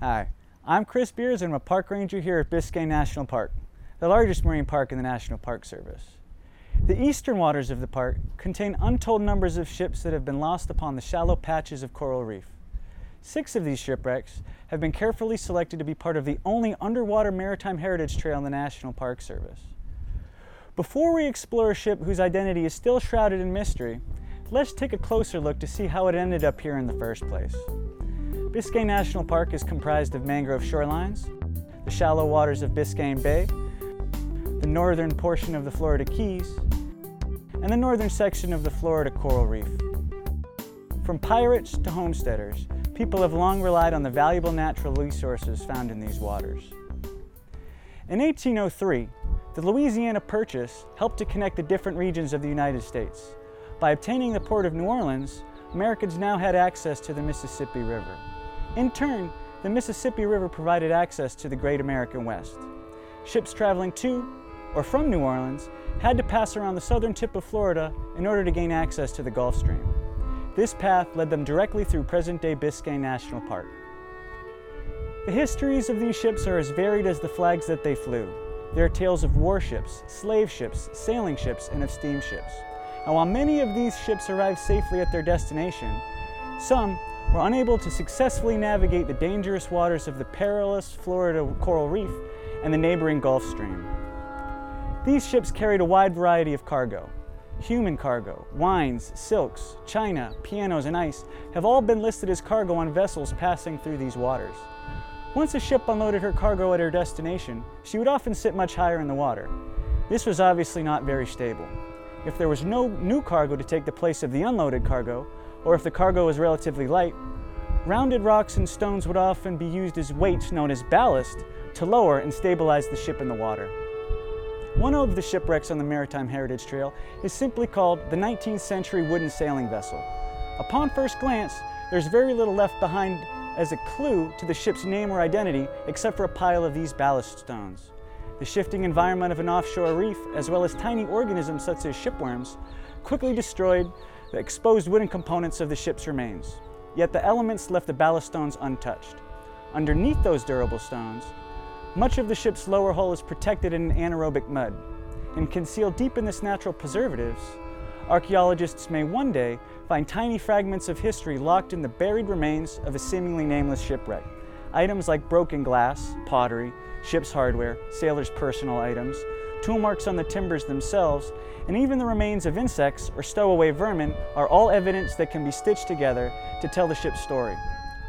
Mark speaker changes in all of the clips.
Speaker 1: Hi, I'm Chris Beers and I'm a park ranger here at Biscayne National Park, the largest marine park in the National Park Service. The eastern waters of the park contain untold numbers of ships that have been lost upon the shallow patches of coral reef. Six of these shipwrecks have been carefully selected to be part of the only underwater maritime heritage trail in the National Park Service. Before we explore a ship whose identity is still shrouded in mystery, let's take a closer look to see how it ended up here in the first place. Biscayne National Park is comprised of mangrove shorelines, the shallow waters of Biscayne Bay, the northern portion of the Florida Keys, and the northern section of the Florida Coral Reef. From pirates to homesteaders, people have long relied on the valuable natural resources found in these waters. In 1803, the Louisiana Purchase helped to connect the different regions of the United States. By obtaining the port of New Orleans, Americans now had access to the Mississippi River. In turn, the Mississippi River provided access to the Great American West. Ships traveling to or from New Orleans had to pass around the southern tip of Florida in order to gain access to the Gulf Stream. This path led them directly through present-day Biscayne National Park. The histories of these ships are as varied as the flags that they flew. There are tales of warships, slave ships, sailing ships, and of steamships. And while many of these ships arrived safely at their destination, some were unable to successfully navigate the dangerous waters of the perilous Florida coral reef and the neighboring Gulf Stream. These ships carried a wide variety of cargo. Human cargo, wines, silks, china, pianos, and ice have all been listed as cargo on vessels passing through these waters. Once a ship unloaded her cargo at her destination, she would often sit much higher in the water. This was obviously not very stable. If there was no new cargo to take the place of the unloaded cargo, or if the cargo was relatively light, rounded rocks and stones would often be used as weights known as ballast to lower and stabilize the ship in the water. One of the shipwrecks on the Maritime Heritage Trail is simply called the 19th century wooden sailing vessel. Upon first glance, there's very little left behind as a clue to the ship's name or identity except for a pile of these ballast stones. The shifting environment of an offshore reef, as well as tiny organisms such as shipworms, quickly destroyed the exposed wooden components of the ship's remains. Yet the elements left the ballast stones untouched. Underneath those durable stones, much of the ship's lower hull is protected in anaerobic mud, and concealed deep in this natural preservatives, archaeologists may one day find tiny fragments of history locked in the buried remains of a seemingly nameless shipwreck. Items like broken glass, pottery, ship's hardware, sailors' personal items, tool marks on the timbers themselves, and even the remains of insects or stowaway vermin are all evidence that can be stitched together to tell the ship's story.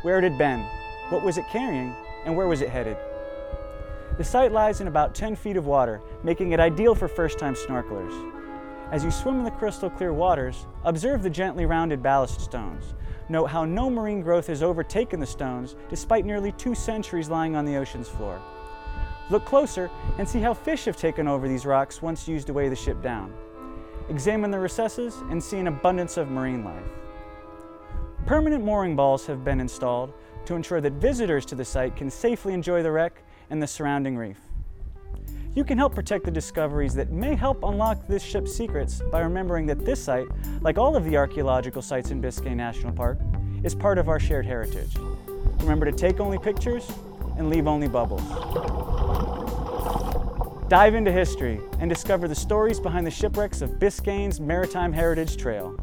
Speaker 1: Where it had been, what was it carrying, and where was it headed? The site lies in about 10 feet of water, making it ideal for first-time snorkelers. As you swim in the crystal clear waters, observe the gently rounded ballast stones. Note how no marine growth has overtaken the stones despite nearly two centuries lying on the ocean's floor. Look closer and see how fish have taken over these rocks once used to weigh the ship down. Examine the recesses and see an abundance of marine life. Permanent mooring balls have been installed to ensure that visitors to the site can safely enjoy the wreck and the surrounding reef. You can help protect the discoveries that may help unlock this ship's secrets by remembering that this site, like all of the archaeological sites in Biscayne National Park, is part of our shared heritage. Remember to take only pictures and leave only bubbles. Dive into history and discover the stories behind the shipwrecks of Biscayne's Maritime Heritage Trail.